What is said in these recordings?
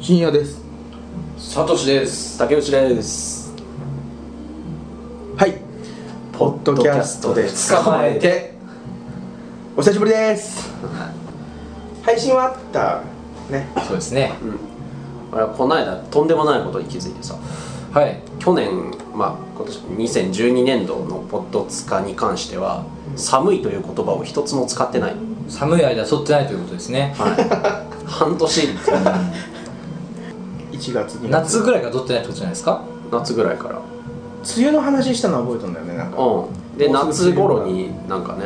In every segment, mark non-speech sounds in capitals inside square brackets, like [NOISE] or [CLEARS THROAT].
深夜です。サトシです。竹内です。はい。ポッドキャストで捕まえて。お久しぶりです。配信はあったね。そうですね。俺はこの間とんでもないことに気づいてさ。はい。去年まあ今年2012年度のポッドツカに関しては寒いという言葉を一つも使ってない、寒い間剃ってないということですね。はい、[LAUGHS] 半年1月に夏ぐらいから剃ってないってことじゃないですか？夏ぐらいから。梅雨の話したのは覚えてんだよねなんか。うん。で夏頃になんかね。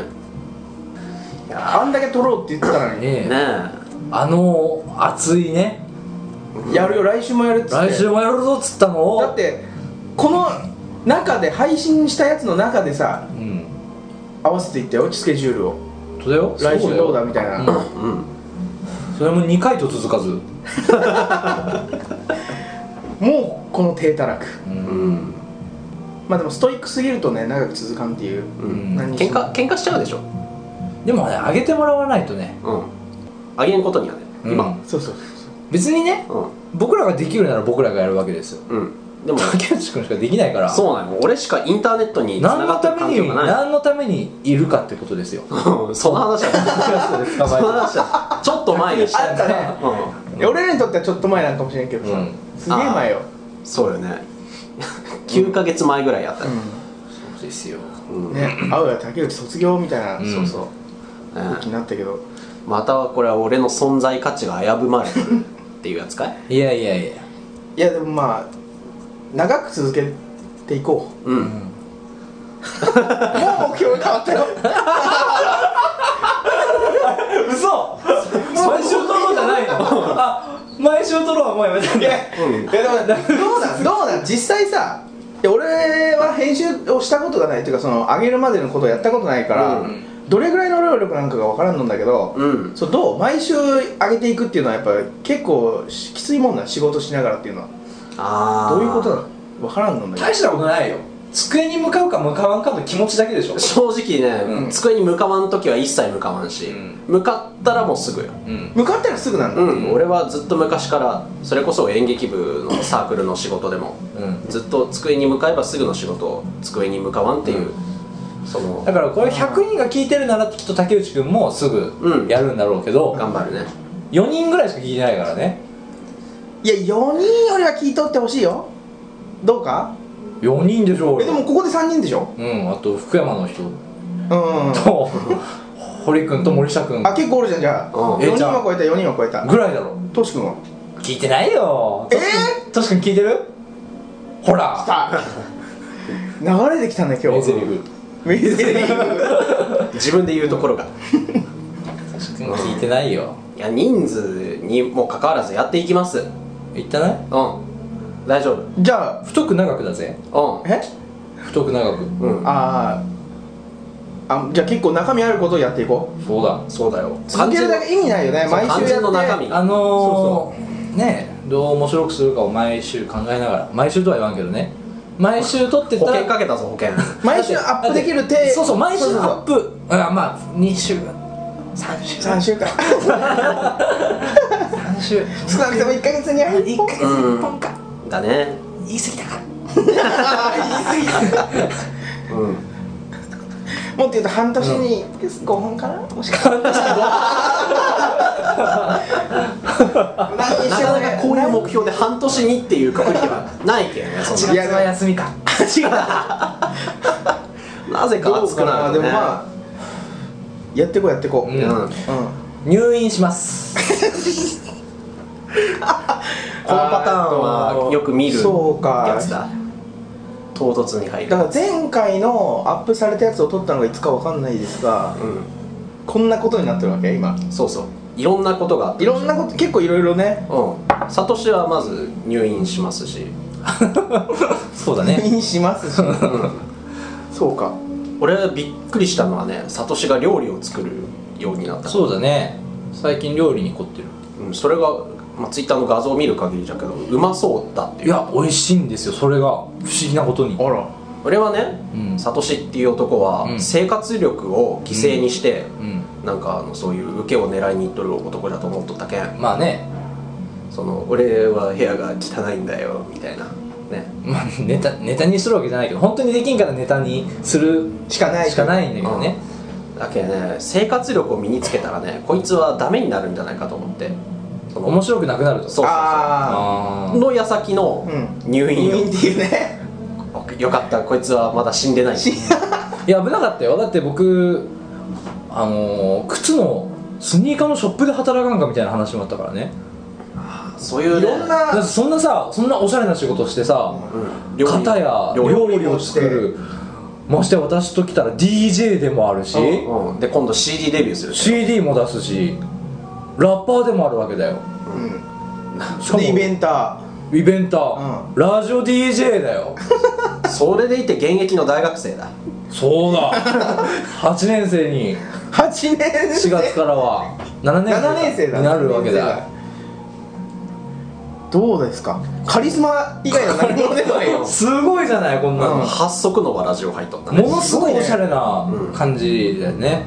あんだけ撮ろうって言ってたのに。ええ。ねあの暑いね。やるよ来週もやるっつって。来週もやるぞっつったのを。だってこの中で配信したやつの中でさうん。合わせていったよスケジュールを。そうだよ。来週どうだみたいな、うん。えうんそれも2回と続かず。[LAUGHS] もうこの低たらく。ううん。んまあでもストイックすぎるとね長く続かんっていう、う喧嘩喧嘩しちゃうでしょ。でもね上げてもらわないとね。うん。あげんことにはね今。うん。そうそう。別にねうん。僕らができるなら僕らがやるわけですよ。うんでも竹内君しかできないから。そうなの俺しかインターネットに繋何がってるのために環境がない。何のためにいるかってことですよ。うん。その話だ [LAUGHS] その話だちょっと前にしたあったねうん。俺らにとってはちょっと前なんかもしれんけどさ、うん。すげえ前よ、そうよね。[LAUGHS] 9ヶ月前ぐらいやった。よ、そうですよ。うん。ね青谷竹内卒業みたいな、うん。そうそう。ね。時になったけど。またこれは俺の存在価値が危ぶまれてるっていうやつかい？いやいやいや。いやでもまあ長く続けていこう。うん、うんもう目標変わったよ。嘘。毎週撮ろうじゃないの。あ毎週撮ろうはもうやめたんいやだうん。いやでもどうなん？どうなん？実際さいや俺は編集をしたことがないっていうかその上げるまでのことをやったことないから、うん。どれぐらいの労力なんかが分からんのんだけど、うん。そうどう？毎週上げていくっていうのはやっぱ結構しきついもんな仕事しながらっていうのはああどういうことなの分からんのんだけど大したことないよ。机に向かうか向かわんかの気持ちだけでしょ。正直ね、うん。机に向かわん時は一切向かわんし、うん。向かったらもうすぐよ。うん。向かったらすぐなんだ、うん、俺はずっと昔からそれこそ演劇部のサークルの仕事でもうん。ずっと机に向かえばすぐの仕事を机に向かわんっていう、そのだからこれ100人が聞いてるならきっと竹内君もすぐうん。やるんだろうけど、頑張るね。4人ぐらいしか聞いてないからねいや4人よりは聞いとってほしいよ。どうか？4人でしょうよ。えでもここで3人でしょ？うんあと福山の人。うん。と堀君と森下君あ結構おるじゃんじゃあ、うん。4えじゃあ人は超えた4人は超えた。ぐらいだろ。トシ君は？聞いてないよ。え？トシ君聞いてる？ほら。来た。流れてきたね今日。名台詞名台詞自分で言うところが。[LAUGHS] トシ君聞いてないよ。いや人数にもかかわらずやっていきますうん言ったない？大丈夫。じゃ太く長くだぜ。うあえ？太く長く。んうん。あー。あじゃあ結構中身あることをやっていこう。そうだ。そうだよ。続けるだけ意味ないよね。毎週や完全のってあのー、ねどう面白くするかを毎週考えながら。毎週とは言わんけどね。毎週撮って保たら険かけたぞ保険。[LAUGHS] 毎週アップできる手そうそう毎週アップ。あまあ2週。3週。3週間3 [LAUGHS] 週。少なくとも1ヶ月には1 1本ヶ月1本か。だね。言い過ぎたか。[LAUGHS] うん。もっと言うと半年に5本かな？もしかしたら何なかなかこういう目標で半年にっていうくくりはないけんね。[LAUGHS] そん4月は休みかな [LAUGHS] なぜか熱くなるよねでもまあやってこうやってこう、うんうん。うん。入院します [LAUGHS] このパターンはよく見るやつだ。唐突に入る。だから前回のアップされたやつを撮ったのがいつかわかんないですがうこんなことになってるわけ今。んそうそう。いろんなことがあっていろんなこと結構いろいろね。うん。サトシはまず入院しますし。[LAUGHS] そうだね。入院しますし。そうか。俺はびっくりしたのはねサトシが料理を作るようになったそうだね。最近料理に凝ってる。うん、それが、まあ、ツイッターの画像を見る限りじゃけどうまそうだっていう。いや美味しいんですよそれが。不思議なことに。あら。俺はねうん。サトシっていう男はうん。生活力を犠牲にして、うん。なんかあのそういう受けを狙いにいっとる男だと思っとったけん。まあね。その俺は部屋が汚いんだよみたいな。ね。まあネタネタにするわけじゃないけど本当にできんからネタにするしかないしかないんだけどね、だけどね生活力を身につけたらねこいつはダメになるんじゃないかと思ってその面白くなくなると。そうそうそう。ああー。の矢先の。うん。入院よ。入院っていうね。[LAUGHS] よかった。こいつはまだ死んでない。しい。[LAUGHS] や危なかったよ。だって僕あのー靴のスニーカーのショップで働かんかみたいな話もあったからね。そういうね。いろんな。そんなさそんなおしゃれな仕事してさうん。片や料理。を作る。ましてや私と来たら DJ でもあるし、うん、で今度 CD デビューする CD も出すしラッパーでもあるわけだよ。うん。しかもでイベンタイベンター、ラジオ DJ だよ。[LAUGHS] それでいて現役の大学生だ。そうだ。8年生に。ー8年4月からは。7年7年生だ。になるわけだ。どうですか？カリスマ以外の何者でもないよ。[LAUGHS] すごいじゃないこんなの、うん。発足のはラジオ入っとったね。ものすごいおしゃれなうん。感じだよね、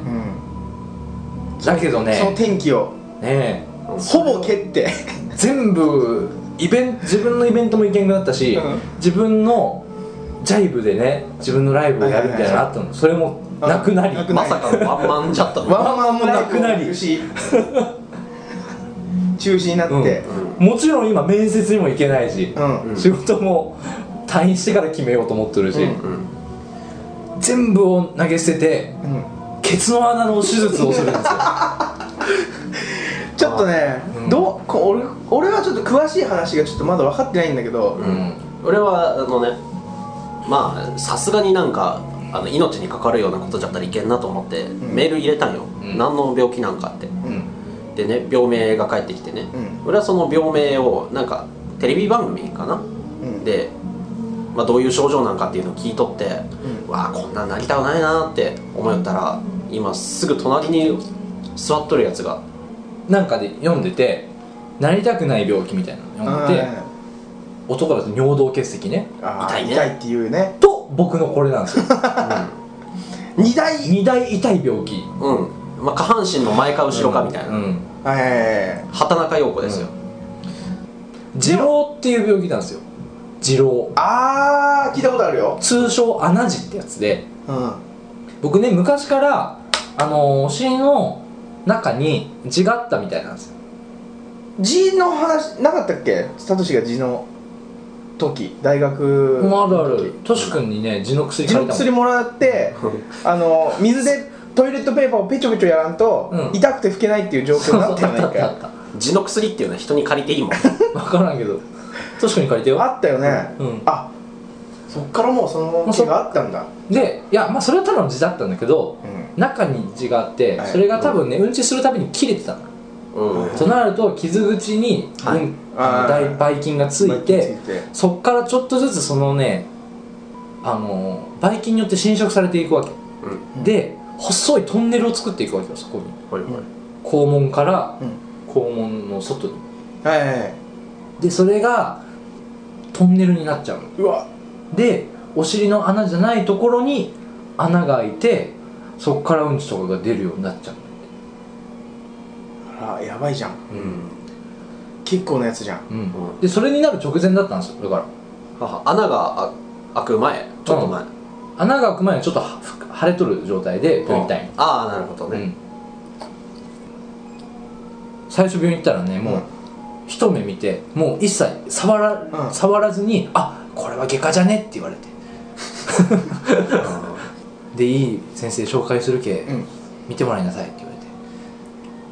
うん。だけどそのね天気をね。ほぼ蹴って全部イベン自分のイベントも行けんくなったし、うん。自分のジャイブでね自分のライブをやるみたいなのあったの。それもなくなり。なくなまさかのワンマンじゃったの。ワンマンもなくなり中止中止になってもちろん今面接にも行けないし、うんうん仕事も退院してから決めようと思ってるし、うんうん全部を投げ捨ててうんケツの穴の手術をするんですよちょっとねうん。どうこ俺俺はちょっと詳しい話がちょっとまだ分かってないんだけどうん。俺はあのねまあさすがになんかあの命に関わるようなことじゃったらいけんなと思って、ん。メール入れたんよ、うん。何の病気なんかって。うん。でね病名が返ってきてね、うん。俺はその病名をなんかテレビ番組かな、うん。で、まあ、どういう症状なんかっていうのを聞いとって、うん。わあこんなんなりたくないなって思ったら今すぐ隣に座っとるやつがなんかで読んでてなりたくない病気みたいなの読んでて男だと尿道結石ね。痛いね。痛いっていうね。と僕のこれなんですよ。[LAUGHS] 二大？二大痛い病気。うん、うんまあ、下半身の前か後ろかみたいな、うん。え畑中陽子ですよ、二郎っていう病気なんですよ。二郎。ああ聞いたことあるよ。通称穴痔ってやつで。うん。僕ね昔からあのお尻の中に痔があったみたいなんですよ。字の話なかったっけ？サトシが字の時大学もうあるある。トシ君にね痔の薬字の借りたもん。薬もらってあの水でトイレットペーパーをペチョペチョやらんと、うん。痛くて拭けないっていう状況になっ [LAUGHS] たよねあ一回ったあった。痔の薬っていうのは人に借りていいもん分からんけど。トシ君に借りてよ。あったよね、うん。あそっからもうその気があったんだ、でいやまあそれはただの痔だったんだけどうん中に痔があってはい。それが多分ねうん。ちするたびに切れてたの。うん。となると傷口に、はい。うんあー大ばい菌がついついて。てそっからちょっとずつそのねあのばい菌によって侵食されていくわけ。うん。で細いトンネルを作っていくわけよそこに。ほいほい。肛門からうん。肛門の外に。はいはいはい。でそれがトンネルになっちゃうの。うわ。でお尻の穴じゃないところに穴が開いてそこからうんちとかが出るようになっちゃうあらやばいじゃん。うん。結構なやつじゃん。うん。うん。でそれになる直前だったんですよ。だからはは穴があ開く前。ちょっと前、穴が開く前にちょっとは腫れとる状態で病院行ったん。よああなるほどね、うん。最初病院行ったらねもう、うん。一目見てもう一切触ら,、うん。触らずに「あこれは外科じゃね?」って言われて「[LAUGHS] でいい先生紹介するけ、うん。見てもらいなさい」って言われて。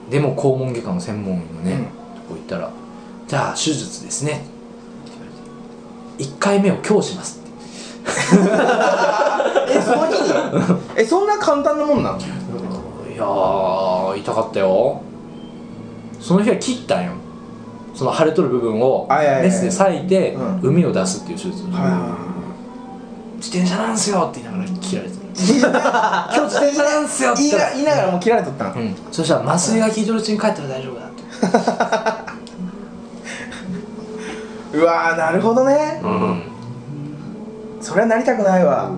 でも肛門外科の専門医のね、うん。とこ行ったら「じゃあ手術ですね」って言われて「1回目を今日します」って。[LAUGHS] えその日に？[LAUGHS] えそんな簡単なもんなの？いやー痛かったよ。その日は切ったんよ。その腫れとる部分をメスで裂いてうん。膿を出すっていう手術、はいはいはい自転車なんすよって言いながら切られてた [LAUGHS] 今日自転車なんすよって言い言ったらが言いながらもう切られとったの？うん、そしたら麻酔が効いてるうちに帰ったら大丈夫だって [LAUGHS] うわーなるほどね。うん。それはなりたくないわ。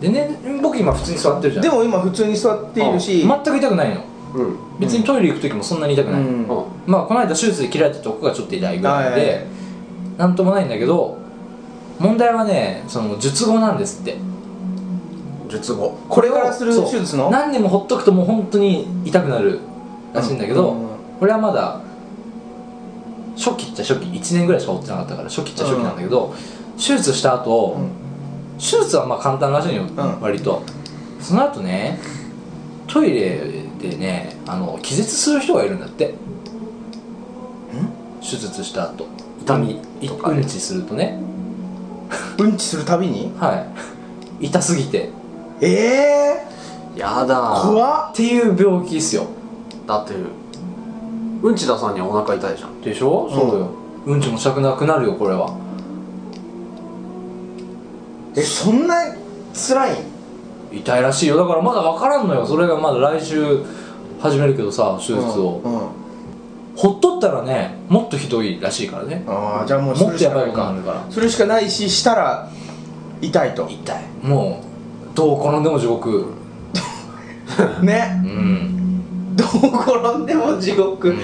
でね僕今普通に座ってるじゃん。でも今普通に座っているし。全く痛くないの。うん。別にトイレ行く時もそんなに痛くない、うんうん。まあこの間手術で切られたとこがちょっと痛いぐらいでなんともないんだけど問題はねその術後なんですって。術後。これからする手術の？何年もほっとくともう本当に痛くなるらしいんだけど、これはまだ初期っちゃ初期。1年ぐらいしか追ってなかったから初期っちゃ初期なんだけど、手術した後、うん手術はまあ簡単らしいよ、ん。割と。その後ねトイレでねあの気絶する人がいるんだって。手術した後。痛みいとかうんちするとねうんちするたびに？はい。痛すぎて。ええやだー、怖っ。っていう病気っすよ。だってうんち出さんにはお腹痛いじゃん。でしょ、そうよ。うんちもしたくなくなるよこれは。えそんな辛いん？痛いらしいよ。だからまだ分からんのよ。それがまだ来週始めるけどさ手術を、うん。うん。ほったらねもっとひどいらしいからね。ああじゃあもうもっとやばいかことになるから。それしかないししたら痛いと。痛い。もうどう転んでも地獄。[LAUGHS] ね。うん、どう転んでも地獄、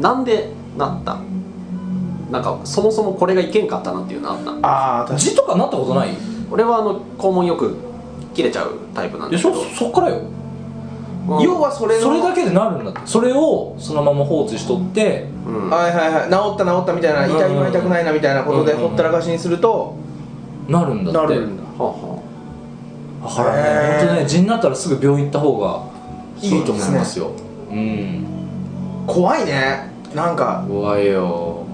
なんでなった？なんかそもそもこれがいけんかったなっていうのあった。ああ字とかなったことない？俺はあの肛門よく切れちゃうタイプなんでしょそっからよ要はそれのそれだけでなるんだって。それをそのまま放置しとって。うん。はいはいはい。治った治ったみたいなうん。痛い今痛くないなみたいなことでうん。うんほったらかしにするとなるんだって。なるんだ。はあはだからねへー。本当ね痔になったらすぐ病院行った方がいいと思いますよ。うん。怖いね。なんか怖いよ。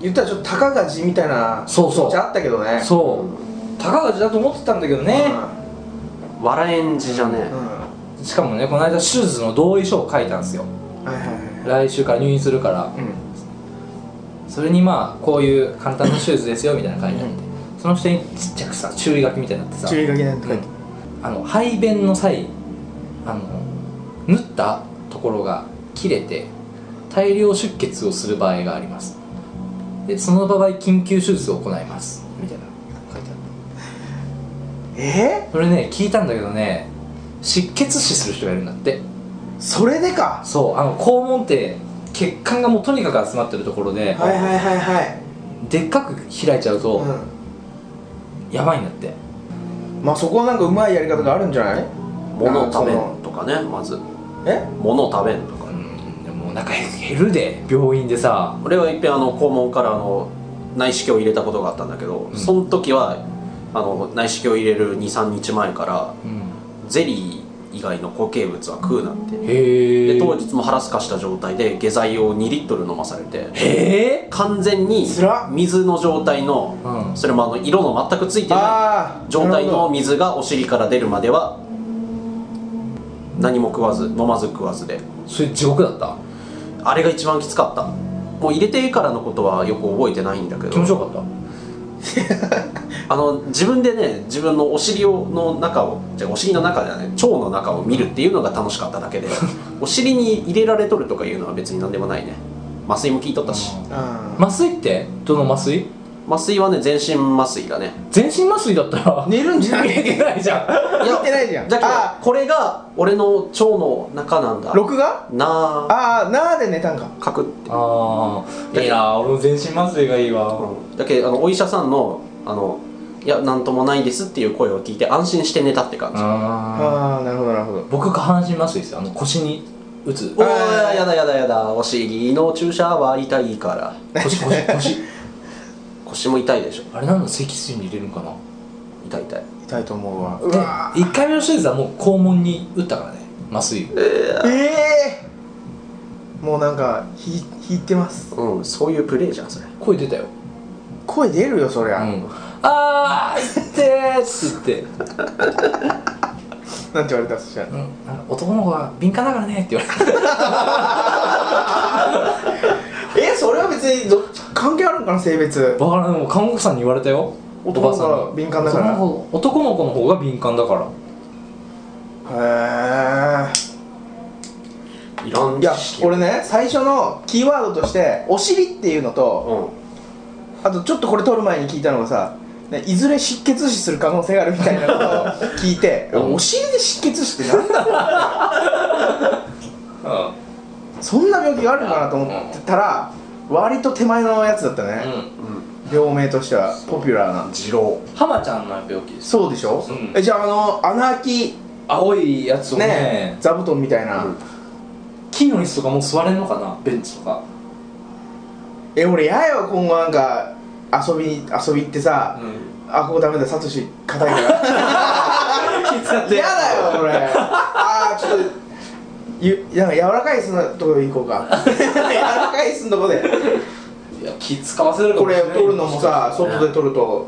言ったらちょっとたかがじみたいなそうそう。気持ちあったけどね。そう。たかが痔だと思ってたんだけどね。あ笑えん字じゃねうんしかもねこの間手術の同意書を書いたんですよ。はいはいはい来週から入院するから。うん。それにまあこういう簡単な手術ですよみたいな書いてあって、その下にちっちゃくさ注意書きみたいになって。さ注意書きなんて書いて。あの排便の際あの縫ったところが切れて大量出血をする場合があります。でその場合緊急手術を行います。みたいな書いてあるえそれね聞いたんだけどね失血死する人がいるんだって。ー、それでか。そう。あの肛門って血管がもうとにかく集まってるところで、はいはいはいはい。でっかく開いちゃうと、うん。やばいんだって。まあそこはなんかうまいやり方があるんじゃない？物を食べんとかねまず。え？物を食べんとか。うんでもお腹減るで病院でさ。俺はいっぺんあの肛門からあの内視鏡を入れたことがあったんだけど、ん。その時はあの内視鏡を入れる23日前からうんゼリー以外の固形物は食うなって。で当日も腹すかした状態で下剤を2リットル飲まされて。完全に水の状態のうん。それもあの色の全くついてない状態の水がお尻から出るまでは何も食わず飲まず食わずで。それ地獄だった？あれが一番きつかった。もう入れてからのことはよく覚えてないんだけど。気持ちよかった [LAUGHS] あの自分でね自分のお尻をの中をじゃあお尻の中ではね腸の中を見るっていうのが楽しかっただけで [LAUGHS] お尻に入れられとるとかいうのは別に何でもないね。麻酔も効いとったし。あ麻酔って？どの麻酔？麻酔はね全身麻酔だね。全身麻酔だったら寝るんじゃない見え [LAUGHS] てないじゃん。言ってないじゃんだけどあこれが俺の腸の中なんだ。録画なあ。ああなーで寝たんか。書くって。ああいいな俺も全身麻酔がいいわ。うん。だけどあのお医者さんのあのいやなんともないですっていう声を聞いて安心して寝たって感じ。あああなるほどなるほど。僕下半身麻酔ですよあの腰に打つ。おーやだやだやだ。お尻の注射は痛いから。腰腰腰。[LAUGHS] 腰も痛いでしょ。あれなんだ脊椎に入れるんかな？痛い痛い。痛いと思うわ。うでわ1回目の手術はもう肛門に打ったからね。麻酔ええもうなんかひ引いてます。うんそういうプレーじゃんそれ。声出たよ。声出るよそりゃ、うんあーいってーっつって、なんて言われたそしたら？うん、男の子は敏感だからねって言われて [LAUGHS] えそれは別にど関係あるんかな性別？わからん。でも看護婦さんに言われたよ。男の子敏感だから。男の子男の子の方が敏感だから。へいらんえいや俺ね最初のキーワードとしてお尻っていうのとうん。あとちょっとこれ取る前に聞いたのがさねいずれ失血死する可能性があるみたいなことを聞いて、[LAUGHS] うんお尻で失血死ってなんだそんな病気があるのかなと思ってたら割と手前のやつだったね、う病名としてはポピュラーな。二郎。ん浜ちゃんの病気そうでしょ、うん。えじゃああの穴あき青いやつをね。ね座布団みたいな、うん。木の椅子とかもう座れんのかな？ベンチとか。え俺嫌よ今後なんか遊び遊び行ってさ、うん。あここダメだサトシ硬いから。[LAUGHS] 嫌だよ俺あーちょっとゆなんか柔らかい椅子のとこで行こうか。柔らかい椅子のとこで。いや気使わせるかこれもしれない。撮るのもさ外で撮ると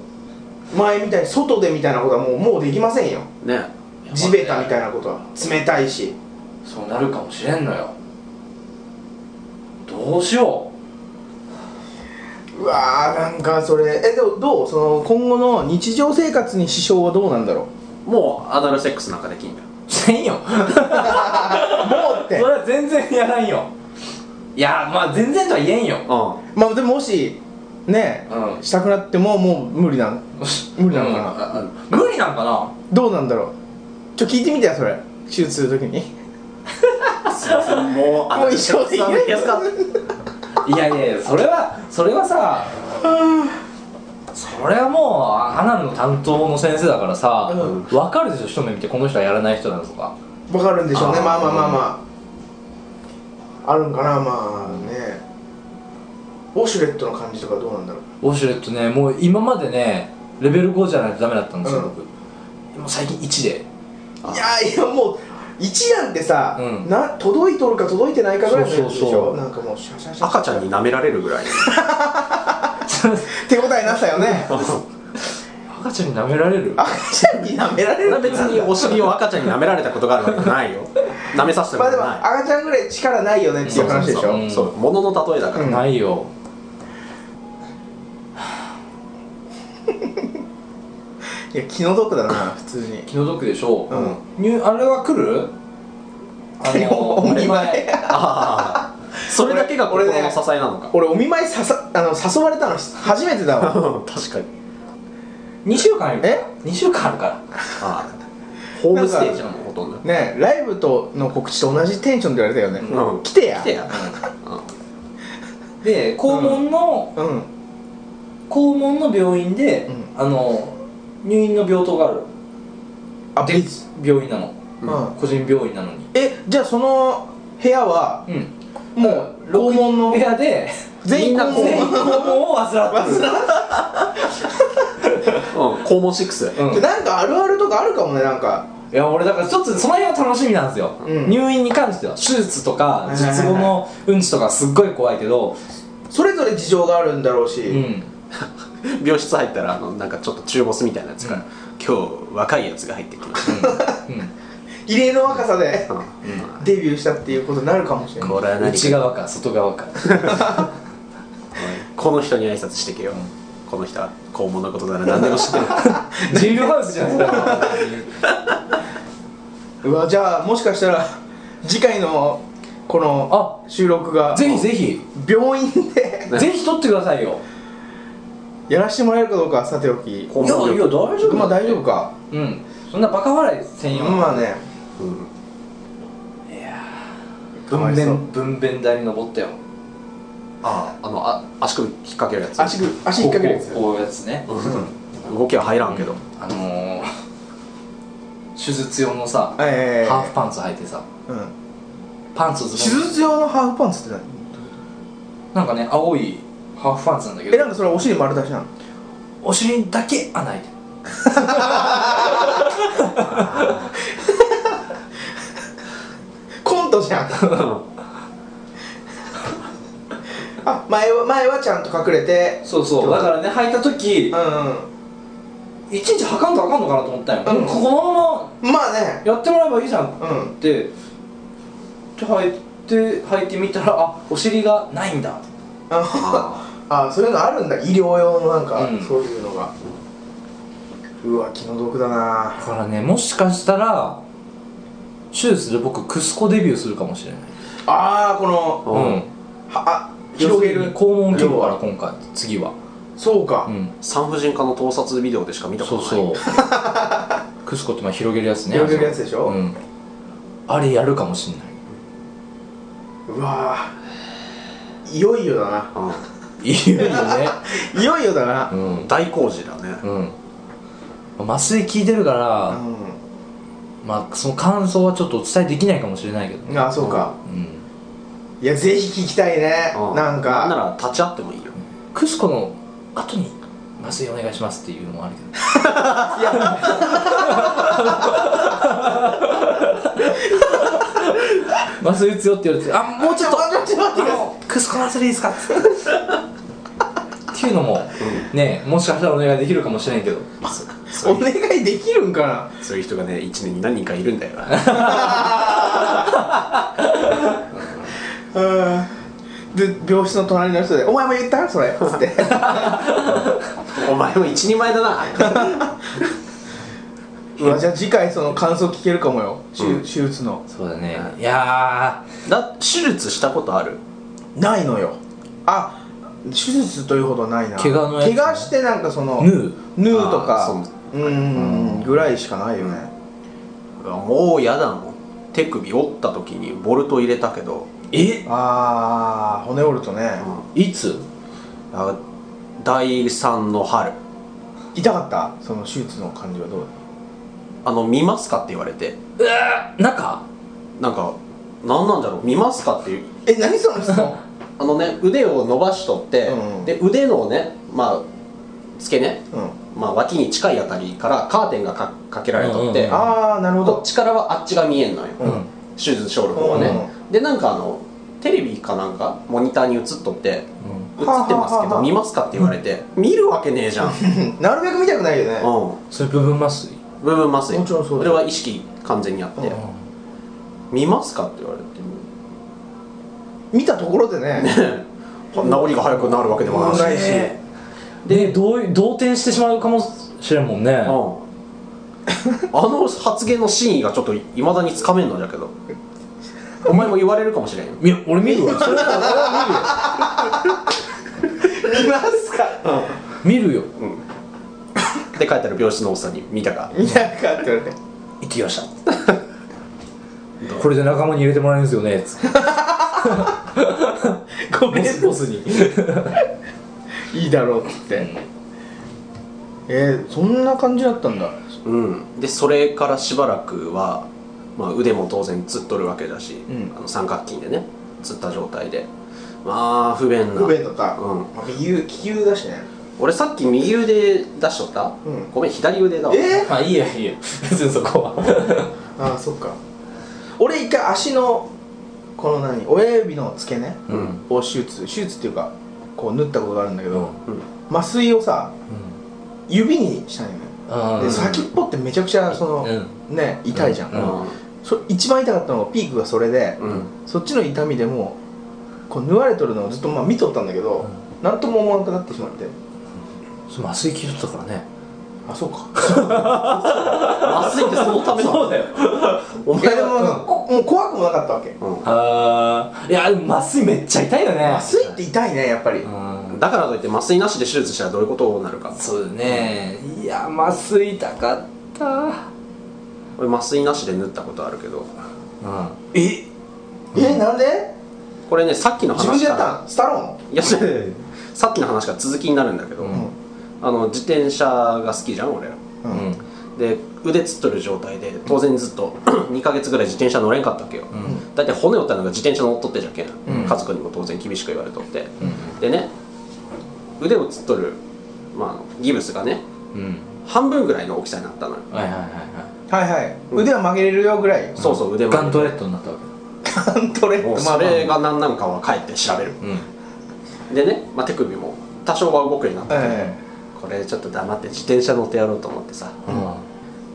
前みたいに外でみたいなことはもうもうできませんよ。ね。地べたみたいなことは。冷たいし。そうなるかもしれんのよ。どうしようわーなんかそれ。えでもどう？その今後の日常生活に支障はどうなんだろもうアナルセックスなんかできんだよ。うせんよ。う [LAUGHS] もうって。それは全然やらんよ。いやまあ全然とは言えんよ。うまあでももしねうん。したくなってももう無理なん？[LAUGHS] 無理なのかな、な無理なんかな？どうなんだろう？ちょ聞いてみてよそれ。手術するときに。んすいませんもうアナルセックスなんですかいやいやそれはそれはさそれはもうアナルの担当の先生だからさ、うん。分かるでしょ一目見てこの人はやらない人だとか。わかるんでしょうね。まあまあまあまあ。あるんかなまあね。ウォシュレットの感じとかどうなんだろう。ウォシュレットねもう今までねレベル5じゃないとダメだったんですよ、うん。僕。最近1で。あいやいやもう1なんてさ、うん。な届いとるか届いてないかぐらいのやつでしょ？なんかもうシャシャシャ赤ちゃんに舐められるぐらい。[LAUGHS] 手応えなさよね。[LAUGHS] 赤ちゃんに舐められる？赤ちゃんに舐められる？別にお尻を赤ちゃんに舐められたことがあるわけじゃないよ。舐めさせてまあでももない赤ちゃんぐらい力ないよねっていう話でしょ？そうそうそう。そう物の例えだから、うん。ないよいや気の毒だな普通に。気の毒でしょう。ん。にあれは来る？あ [LAUGHS] お見舞い。ああ [LAUGHS] それだけが心の支えなのか、俺お見舞いささあの誘われたの初めてだわ。[LAUGHS] 確か2に週間あるえ？2週間あるから。ああ。ホームステージなのほとんど。ねライブとの告知と同じテンションで言われたよね、うん。来てや。来てや、で肛門の、うん。肛門の病院で、うあの入院の病棟がある。であ別病院なの。うん。うん個人病院なのに。えじゃあその部屋はうん。もう肛門の？部屋で全員肛門全員肛門を患ってる。[LAUGHS] うん、肛門6うん。でなんかあるあるとかあるかもねなんか。いや俺だからちょっとその辺は楽しみなんですよ、うん。入院に関しては。手術とか術後のうんちとかすっごい怖いけど。それぞれ事情があるんだろうし、うん [LAUGHS] [LAUGHS] 病室入ったらあのなんかちょっと中ボスみたいなやつから、うん。今日若いやつが入ってきましうん。異例の若さでた、うん。デビューしたっていうことになるかもしれない。これは内側か外側か。[LAUGHS] この人に挨拶してけよ、この人は肛門のことなら何でも知ってる。[LAUGHS] ジルハウスじゃないですかうわじゃあもしかしたら次回のこの収録がぜひぜひ。病院でねぜひ撮ってくださいよやらせてもらえるかどうかはさておき。肛門病大丈まあ大丈夫か。うん。そんなバカ笑いせんよまあね。うん。いや分娩分娩台に登ったよ。ああ。のあ足首引っ掛けるやつ。足首足引っ掛けるやつ。こういうやつね。うん。動きは入らんけど、あのー、手術用のさええハーフパンツ履いてさ。うん。パンツズ手術用のハーフパンツって何？なんかね青いハーフパンツなんだけど。えなんかそれお尻丸出しなの？お尻だけ穴開いてる。コントじゃん。あ前は前はちゃんと隠れて。そうそう。だからね履いた時うんいちいち履かんとあかんのかなと思ったよ、うん。このまうんまあね。まやってもらえばいいじゃんっうんてで履いて履いてみたらあお尻がないんだ。ああそういうのあるんだ。医療用のなんか、うん。そういうのが。うわ気の毒だな。だからねもしかしたら手術で僕クスコデビューするかもしれない。ああこのうん。はあ広げる？肛門切るから今回次は。そうか、うん。産婦人科の盗撮ビデオでしか見たこそうとない。そう [LAUGHS] クスコってまあ広げるやつね。広げるやつでしょ？うん。あれやるかもしんない。うわー。いよいよだないよいよね。[LAUGHS] いよいよだな。うん。大工事だね。うん。麻酔効いてるから、うまあその感想はちょっとお伝えできないかもしれないけどんあそうか。うん。いやぜひ聞きたいね。うん。なんなから立ち会ってもいいよ。クスコの後に麻酔お願いしますっていうのもあるけど [LAUGHS] いや。[LAUGHS] 麻酔打つよって言われてあもうちょっと。クスコの後でいいですかっていうのもねもしかしたらお願いできるかもしれんけど。お願いできるんかな？そういう人がね1年に何人かいるんだよ [LAUGHS] うん。で病室の隣の人で「お前も言った？それ」っつって。[LAUGHS] お前も一人前だな。[LAUGHS] うわじゃあ次回その感想聞けるかもよ。手うん。手術の。そうだね。い。やだ手術したことある？ないのよ。あ手術というほどないな。怪我のやつね。怪我してなんかそのー。ヌー縫うとあーかそう。うーんぐらいしかないよね。もう嫌だもん。手首折った時にボルト入れたけど、え？ああ骨折るとね。いつ？あ第3の春。痛かった？その手術の感じはどう？あの見ますかって言われて。うわ中？なんか何なんだろう？見ますかっていう。え何その質問？あのね腕を伸ばしとって、うんで腕のねまあ付け根、うん。まあ、脇に近いあたりからカーテンがかかけられとって、うんうんああなるほど。こっちからはあっちが見えんのよ、うん。手術ショール方はね、でなんかあのテレビかなんかモニターに映っとって映ってますけど見ますかって言われて見るわけねえじゃん、うん、なるべく見たくないよね。それ部分麻酔？部分麻酔。もちろんそうだれは意識完全にあって、見ますかって言われて見たところでね治りが早くなるわけでもないし、で動転してしまうかもしれんもんね。うん、あの発言の真意がちょっといまだにつかめんのだけど。お前も言われるかもしれんよ。いや俺見るわ。[LAUGHS] それは見ますか？見るよ。で帰ったら病室のおっさんに見たか。見たかって言われて。行ってきました。[LAUGHS] これで仲間に入れてもらえるんですよね。つってごめんボスボスに。いいだろうっつって。えー、そんな感じだったんだ。うん。でそれからしばらくは、まあ、腕も当然つっとるわけだし、うん。あの三角筋でねつった状態で。まあ不便な。不便だった、うん。まあ右腕利き腕だしね。俺さっき右腕出しとった、うん。ごめん左腕だわ。えまあいいやいいや。別にそこは。ああそっか。俺一回足のこの何？親指の付け根？うん。を手術。手術っていうかこう縫ったことがあるんだけど、うん。麻酔をさ指にしたんよね。うんで先っぽってめちゃくちゃその、うんね痛いじゃん、うん。そ一番痛かったのがピークがそれで、うん。そっちの痛みでもうこう縫われとるのをずっとまあ見とったんだけど、なん。とも思わなくなってしまって。麻酔効いとったからねあそうか。[LAUGHS] 麻酔ってそのためなのだよ。お前いやでもなんかこもう怖くもなかったわけ。うん。あー。いやでも麻酔めっちゃ痛いよね。麻酔って痛いねやっぱり、うん。だからといって麻酔なしで手術したらどういうことになるか。そうだねいや麻酔痛かった。俺麻酔なしで縫ったことあるけど。うん。え？えなんで？これねさっきの自分で話からやったんスタロいやさっきの話が続きになるんだけど、うん。ーンあの自転車が好きじゃん俺ら。うん、うんで腕つっとる状態で当然ずっと [CLEARS THROAT] 2ヶ月ぐらい自転車乗れんかったわけよ、うん。大体骨折ったのが自転車乗っとってじゃけん、うん。家族にも当然厳しく言われとって。うん。でね腕をつっとる、まあギブスがねうん。半分ぐらいの大きさになったのよ、はいはいはいははいはい。腕は曲げれるよぐらいそうそう腕ガントレットになったわけガントレット。それが何なのかは帰って調べる。うん。でね、まあ、手首も多少は動くようになった。けど、えこれちょっと黙って自転車乗ってやろうと思ってさ。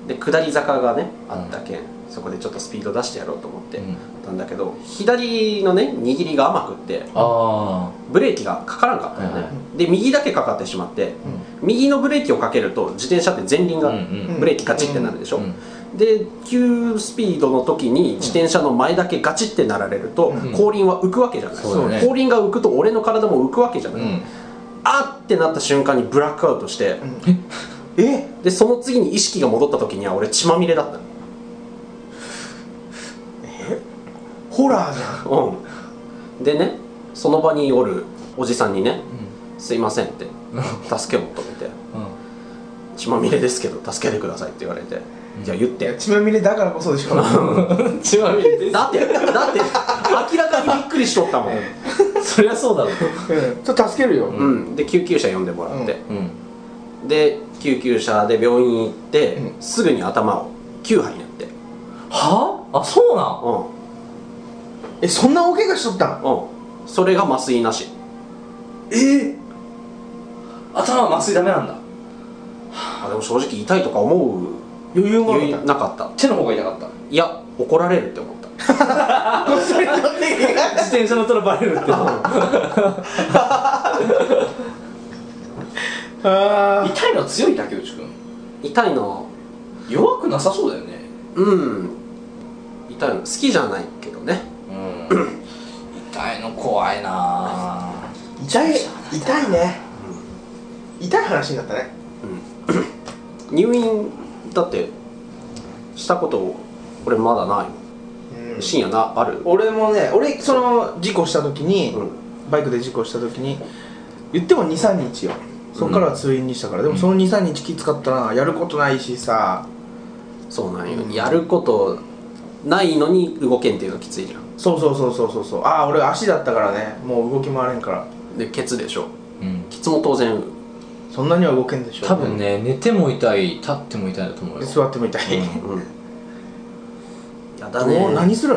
で下り坂がねあったけん、そこでちょっとスピード出してやろうと思ってうん。たんだけど左のね握りが甘くってあブレーキがかからんかったよね、はいはで右だけかかってしまって右のブレーキをかけると自転車って前輪がブレーキガチってなるでしょ、うんで急スピードの時に自転車の前だけガチってなられると、うん。後輪は浮くわけじゃない、ね。後輪が浮くと俺の体も浮くわけじゃない、うんあってなった瞬間にブラックアウトして、え？でその次に意識が戻った時には俺血まみれだった。ホラーじゃん。のうん。でねその場におるおじさんにね「すいません」って助けを求めてう「血まみれですけど助けてください」って言われて「じゃあ言って」血まみれだからこそでしょ。ん。ちなみにだって。だって明らかにびっくりしとったもんそりゃそうだろう。ん。ちょっと助けるよ。うん。で救急車呼んでもらって、うん。で救急車で病院行って、うん。すぐに頭を9針やって。は？ああそうなん？うえそんな大怪我しとったん？んうん。それが麻酔なし。え？ー、頭は麻酔ダメなんだ。あでも正直痛いとか思う余裕も余裕なかった。手の方が痛かった。いや怒られるって思こっそり乗ってけが。自転車乗ったらバレるって。あ痛いの強い竹内くん。痛いの。弱くなさそうだよね。うん。痛いの。好きじゃないけどね。うん。痛いの怖いな。ー痛い痛いね。痛い話になったね。入院だってしたこと俺まだない。もん深夜なある？俺もね俺その事故した時に、うん。バイクで事故した時に言っても23日よ。そっからは通院にしたから、でもその23日きつかったなやることないしさ。そうなんよ、やることないのに動けんっていうのきついじゃん。そうそうそうそうそうそう。ああ俺足だったからね。もう動き回れんから。でケツでしょ。うん。ケツも当然。そんなには動けんでしょ多分ね寝ても痛い立っても痛いだと思うよ。座っても痛い、うん。うんやだどねう何する？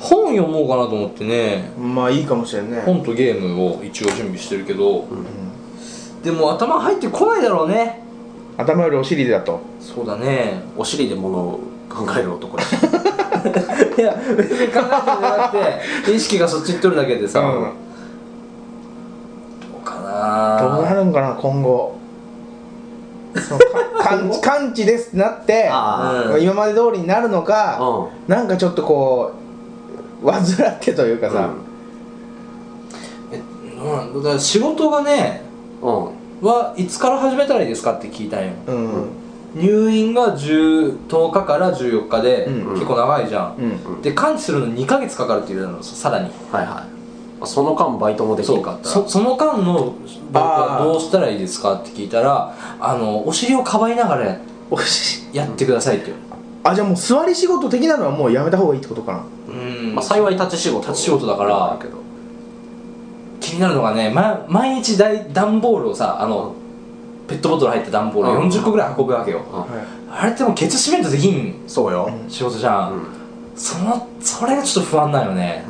本読もうかなと思ってね。んまあいいかもしれんね。本とゲームを一応準備してるけど、ん。でも頭入ってこないだろうね。頭よりお尻だと。そうだね。お尻で物を考える男だ。し [LAUGHS] いや別に考えてんじゃなくて [LAUGHS] 意識がそっちにっとるだけでさ、うん。どうかどうななるんかな今後そのか完完治ですってなってあうん。今まで通りになるのあか、うん。なんかちょっとこう患ってというかさ、うなんだから仕事がねうん。うんはいつから始めたらいいですかって聞いたんよ。うん。入院が10 10日から14日で、うん。結構長いじゃん、うん。で完治するのに2ヶ月かかるって言うのさらに。はいはい。あその間バイトもできそんかったら。そその間の僕はあー。どうしたらいいですかって聞いたらあのお尻をかばいながらおしやってくださいっていうあじゃあもう座り仕事的なのはもうやめた方がいいってことかな。うん。まあ幸い立ち仕事。立ち仕事だからけど。気になるのがね、ま、毎日大段ボールをさあの、ペットボトル入った段ボールうん。40個ぐらい運ぶわけよ、はい。あれってもうケツ締めんとできんそうよ、仕事じゃん、うん。そのそれがちょっと不安なんよね、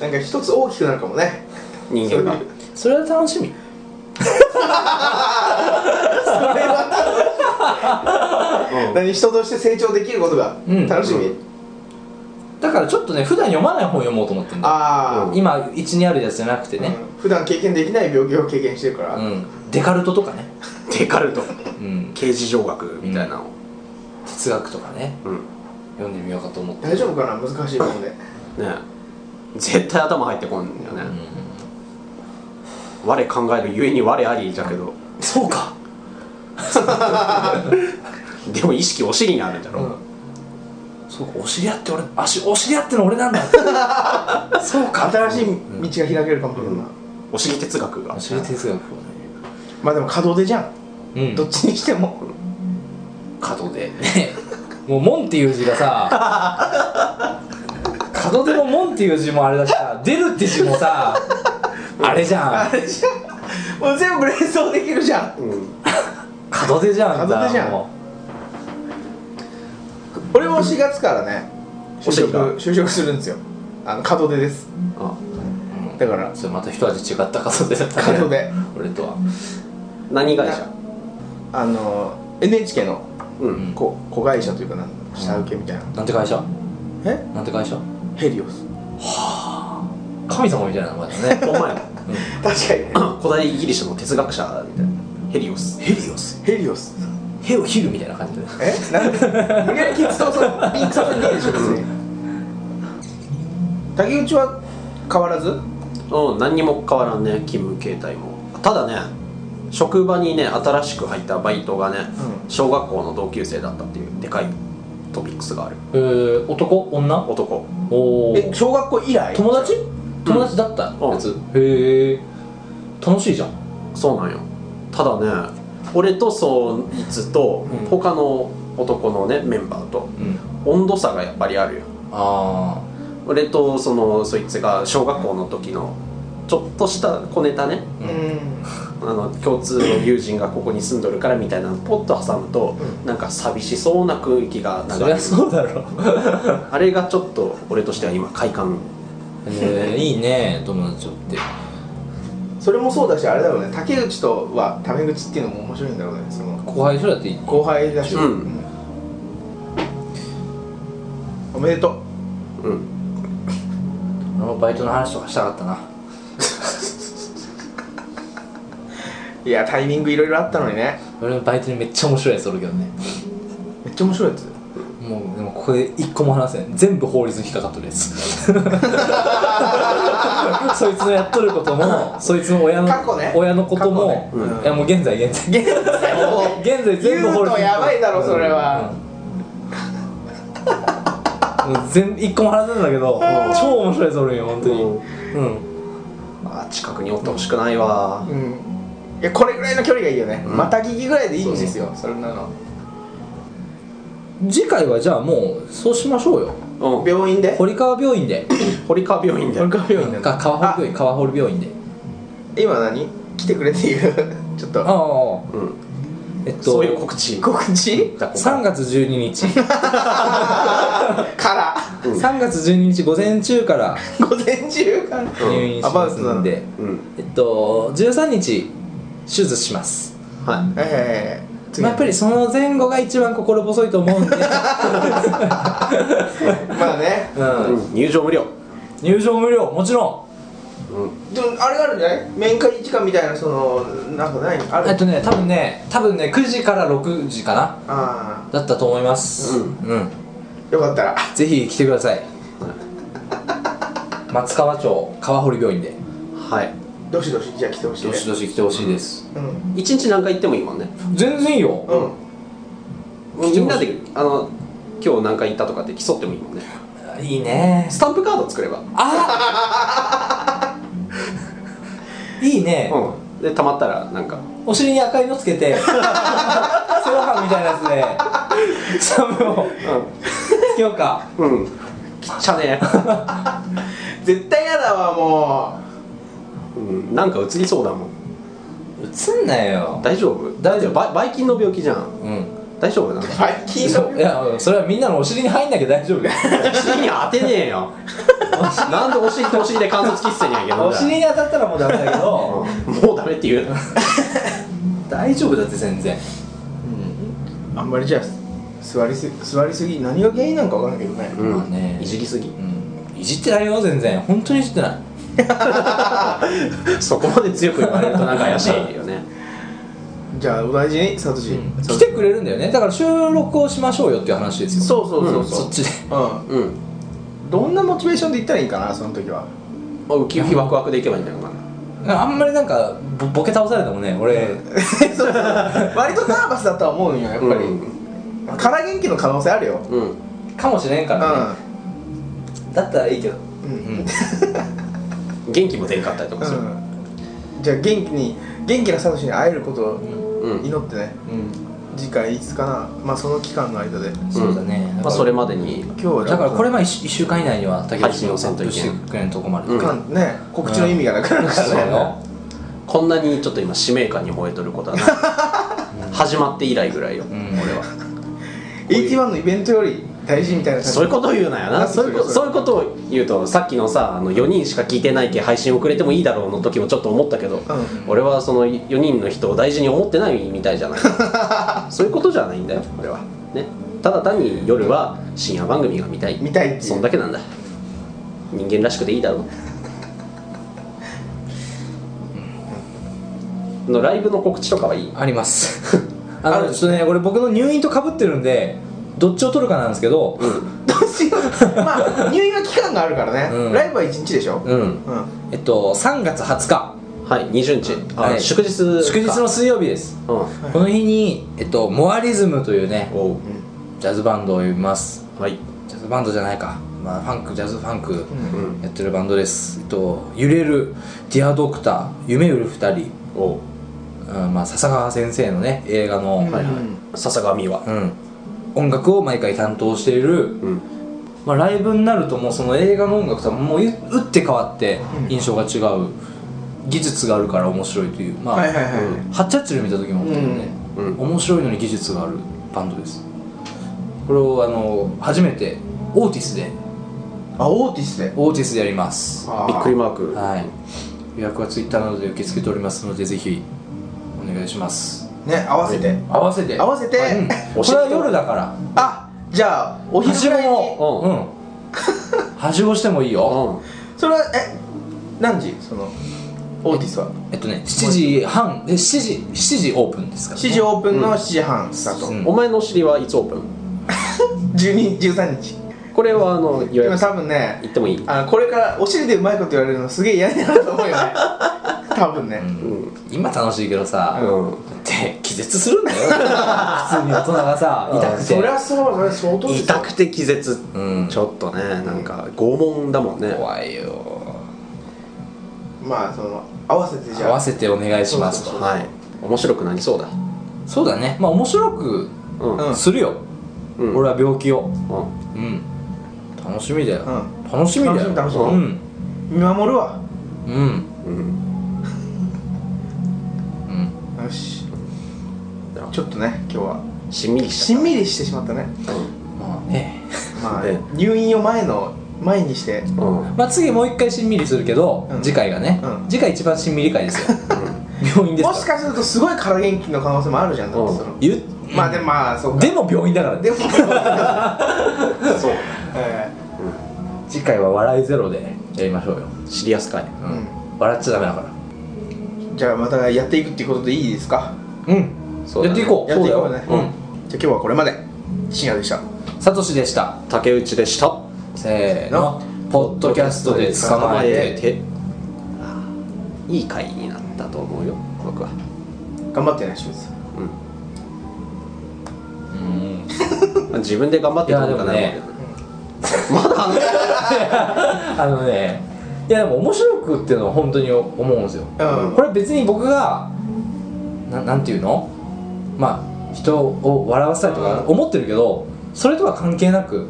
なんか一つ大きくなるかもね。人間が。それは楽しみ。何人として成長できることがうん。楽しみ、うだからちょっとね普段読まない本読もうと思ってんだよ。ああ、今1にあるやつじゃなくてね、うん。普段経験できない病気を経験してるから、うん。デカルトとかね、[LAUGHS] デカルト。うん、刑事上学みたいな。の哲学とかね。うん、読んでみようかと思って。大丈夫かな？難しい本でね絶対頭入ってこんよね、う我考えるゆえに我ありじゃけど。んそうか。でも意識お尻にあるんじゃろ、うん。そうかお尻あって俺足お尻あっての俺なんだ。[LAUGHS] そうか。新しい道が開けるかもしれな。い、うん。お尻哲学が。お尻哲学をね。まあでも門出じゃん、うん。どっちにしても。角でねもう門っていう字がさ角出の門っていう字もあれだしさ出るって字もさあれじゃん。あれじゃん。もう全部連想できるじゃん。うん。角出じゃん門出じゃん。も俺も4月からね就職就職するんですよ。あの門出です。あ。う、うんだから。それまた一味違った角出だったね。門出。俺とは。何会社？あの NHK のううん。ん子子会社というかなんだ下請けみたいな、なんて会社？え？なんて会社？ヘリオス。神様みたいな名前だね。[LAUGHS] お前。確かに。ね [LAUGHS] 古代ギリシャの哲学者みたいな。ヘリオス。ヘリオス。ヘリオス。ヘをヒルみたいな感じでえ？なんで？無理やりキッズとそンクさせていいでしょ別に竹内は変わらず？うん何にも変わらんね。勤務形態も。ただね職場にね新しく入ったバイトがね、う小学校の同級生だったっていうでかいトピックスがある。えー、男？女？男おおえ小学校以来？友達？友達だった？やつ、へえ楽しいじゃん。そうなんよ。ただね俺とそいつとうん。他の男のねメンバーとうん。温度差がやっぱりあるよ。あ俺とそのそいつが小学校の時のちょっとした小ネタね。うんあの共通の友人がここに住んどるからみたいなのポッと挟むと、うなんか寂しそうな空気があそりゃ流れるそうだろ。[LAUGHS] あれがちょっと俺としては今快感。へえいいね友達とって。それもそうだしあれだろうね。竹内とはタメ口っていうのも面白いんだろうね。その後輩だって。いい後輩だし、うん。おめでとう。うん。俺もバイトの話とかしたかったないやタイミングいろいろあったのにね。俺のバイトにめっちゃ面白いやつおるけどね。めっちゃ面白いやつ？もうでもここで一個も話せん。全部法律に引っかかっとるやつ。[LAUGHS] そいつのやっとることもそいつの親の過去ね。親のことも、ねうんいやもう現在現在。現在もう現在全部法律にやばいだろそれは、うん。もう全一個も話せんだけど超面白いやつおるんよ本当に。うん。うん。あ近くにおってほしくないわ。うんいやこれぐらいの距離がいいよね、うんまた聞きぐらいでいいんですよ。そんなの。次回はじゃあもうそうしましょうよ。うん病院で？[COUGHS] 堀川病院で。堀川病院で。俺から病院で。か川堀病院川堀病院で。今何？来てくれっていう [LAUGHS] ちょっと。ああ。うん。えっとそういう告知。告知？だここから3月12日。[LAUGHS] から。うん。3月12日午前中から。午前中から。入院しますんで、うん。えっと13日手術します、はええ次。まあ、やっぱりその前後が一番心細いと思うんで、[LAUGHS] まあね。うい、ん、うん、入場無料。入場無料。もちろうん。でもあれがあるんじゃない？面会時間みたいなそのなんかないある？んえっとね多分ね多分ね9時から6時かな。あだったと思います。うん。うん、あよかったら。ぜひ来てください。[LAUGHS] 松川町川堀病院で。はいどしどしじゃあ来てほしいね。どしどし来てほしいです、うん。一日何回行ってもいいもんね。全然いいよ、うん。みんなであの今日何回行ったとかって競ってもいいもんね。いいね。スタンプカード作れば。あ [LAUGHS] いいね、うん。でたまったらなんか。お尻に赤いのつけて。[LAUGHS] セロハンみたいなやつで。サムを。つけようか。うん。うんきっちゃね。[LAUGHS] 絶対やだわもうんなんか移りそうだもん。映んなよ。大丈夫？大丈夫。ばいばい菌の病気じゃん。うん。大丈夫なの？うはい聞いそう。いやそれはみんなのお尻に入んなきゃ大丈夫お尻に当てねえよ。[LAUGHS] なんでお尻とお尻で関節キスせにゃいけないんだお尻に当たったらもうダメだけど。うん。もうダメって言うな。[LAUGHS] 大丈夫だって全然。あんまりじゃあ座りす座りすぎ何が原因なのか分からないけどね、うん。まあね。いじりすぎ。うん。いじってないよ全然。本当にいじってない [LAUGHS] そこまで強く言われるとなんか怪しいよね。じゃあお大事にサトシ、来てくれるんだよね。だから収録をしましょうよっていう話ですよ。そうそうそうそう、そっちで。うん。うん。どんなモチベーションで言ったらいいかなその時は。まあウキウキワクワクでいけばいいんだよなあんまりなんかボボケ倒されてもね俺。[LAUGHS] 割とナーバスだとは思うんよやっぱり、うん。空元気の可能性あるよ。うん。かもしれんからね。だったらいいけど。うん、うん。う [LAUGHS] ん元気も出んかったりとかする。うん。じゃあ元気に元気なサトシに会えることをうん。祈ってね。うん。次回いつかな。まあその期間の間で。そうだね。まあそれまでに。今日はだからこれまあ 1, 週間以内には竹内を配信をせんといけんとこまで、うん。かんね告知の意味がなくなるから。そうね、[LAUGHS] よ。こんなにちょっと今使命感に燃えとることはない。[LAUGHS] 始まって以来ぐらいよ、うん。俺は。81のイベントより大事みたいなそういうことを言うなよな。そういうこそそういうことを言うとさっきのさあの4人しか聞いてないけ配信遅れてもいいだろうの時もちょっと思ったけど、うん。俺はその4人の人を大事に思ってないみたいじゃない。[LAUGHS] そういうことじゃないんだよ俺は。ね。ただ単に夜は深夜番組が見たい。見たいってそんだけなんだ。人間らしくていいだろう。のライブの告知とかはいい？あります。[LAUGHS] あのちょっとねこれ僕の入院とかぶってるんでどっちを取るかなんですけどどうしようまあ入院は期間があるからね、うん。ライブは1日でしょ？うん、うん。えっと3月20日。はい。20日。あ、はい。祝日か。祝日の水曜日です。うん。この日に、えっと、モアリズムというねジャズバンドを呼びます。はい。ジャズバンドじゃないか。まあ、ファンクジャズファンクうん。やってるバンドです、えっと、揺れるディアドクター夢売る二人。おう。んまあ、笹川先生のね映画の、うんはいはい。笹上はうん音楽を毎回担当している、うん。まあ、ライブになるともうその映画の音楽とはもう打って変わってうん。印象が違う技術があるから面白いというまあ、はいはいはいうんハッチャッチル見た時も思ったけどね、うん。面白いのに技術があるバンドです。これをあの初めてオーティスで。あオーティスで？オーティスでやります。びっくりマーク。はい。予約はツイッターなどで受け付けておりますのでぜひお願いしますね合わせて。合わせて。合わせて。うん。これは夜だから。あじゃあお昼ぐらいに。もうん。[LAUGHS] はしごしてもいいよ。うそれはえ何時？そのオーティスは？えっとね7時半。え7時7時オープンですから、7時オープンの7時半スタート、うん。んお前のお尻はいつオープン？[LAUGHS] 12 13日。これはあの予今約多分ね行ってもいい？あのこれからお尻でうまいこと言われるのすげえ嫌になると思うよね多分ね、うん。今楽しいけどさ、うん。だって気絶するんだよ普通に大人がさ痛くて。そりゃそうそれ相当痛くて気絶。うん。ちょっとねなんか拷問だもんね。怖いよ。まあその合わせてじゃあ。合わせてお願いしますと。そうはい。面白くなりそうだ。そうだね。まあ面白くするよ、うん。俺は病気を。うん。うん。楽しみだよ、う楽しみだよ。楽しみ楽しみ。うん。見守るわ。うんうん。うんちょっとね今日はしんみりしんみりしてしまったね。まあねまあえ入院を前の前にして。うん。うんまあ次もう一回しんみりするけど、うん。次回がね、うん。次回一番しんみり回ですよ。病院ですから。もしかするとすごい空元気の可能性もあるじゃん。だってその言うまあでもまあそうか。でも病院だから。ねでも [LAUGHS] そう。え次回は笑いゼロでやりましょうよ、シリアス会。笑っちゃダメだから。ーじゃあまたやっていくっていうことでいいですか？うんそうだね。やっていこう。やっていこうね。そうだよ。うん。じゃあ今日はこれまで。深夜でした。サトシでした。竹内でした。せーの。ポッドキャストで捕まえて。て。いい回になったと思うよ。僕は。頑張ってね清水さんうん。ま [LAUGHS] あ自分で頑張ってどうかなまだ話 [LAUGHS] あのね。いやでも面白くっていうのは本当に思うんですよ、うん。これ別に僕がななんていうの？まあ人を笑わせたいとか思ってるけどそれとは関係なくうん。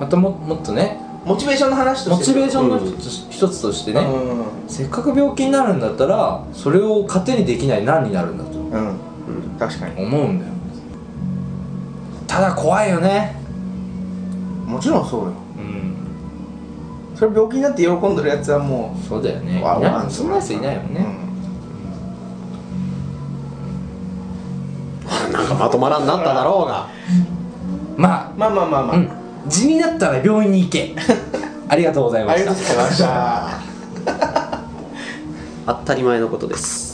またももっとねモチベーションの話とモして。チベーションのうん一つ,、としてね、うん。せっかく病気になるんだったらそれを糧にできない何になるんだと。うん。確かに。思うんだよ。ただ怖いよね。もちろんそうよ。うん。それ病気になって喜んでるやつはもそうだよね。そんなやついないよね、なんかまとまらんなっただろうが。まうんまあまあまあまあ、あ、うん、地になったら病院に行け。[LAUGHS] ありがとうございまありしたがとうございました。[LAUGHS] 当たり前のことです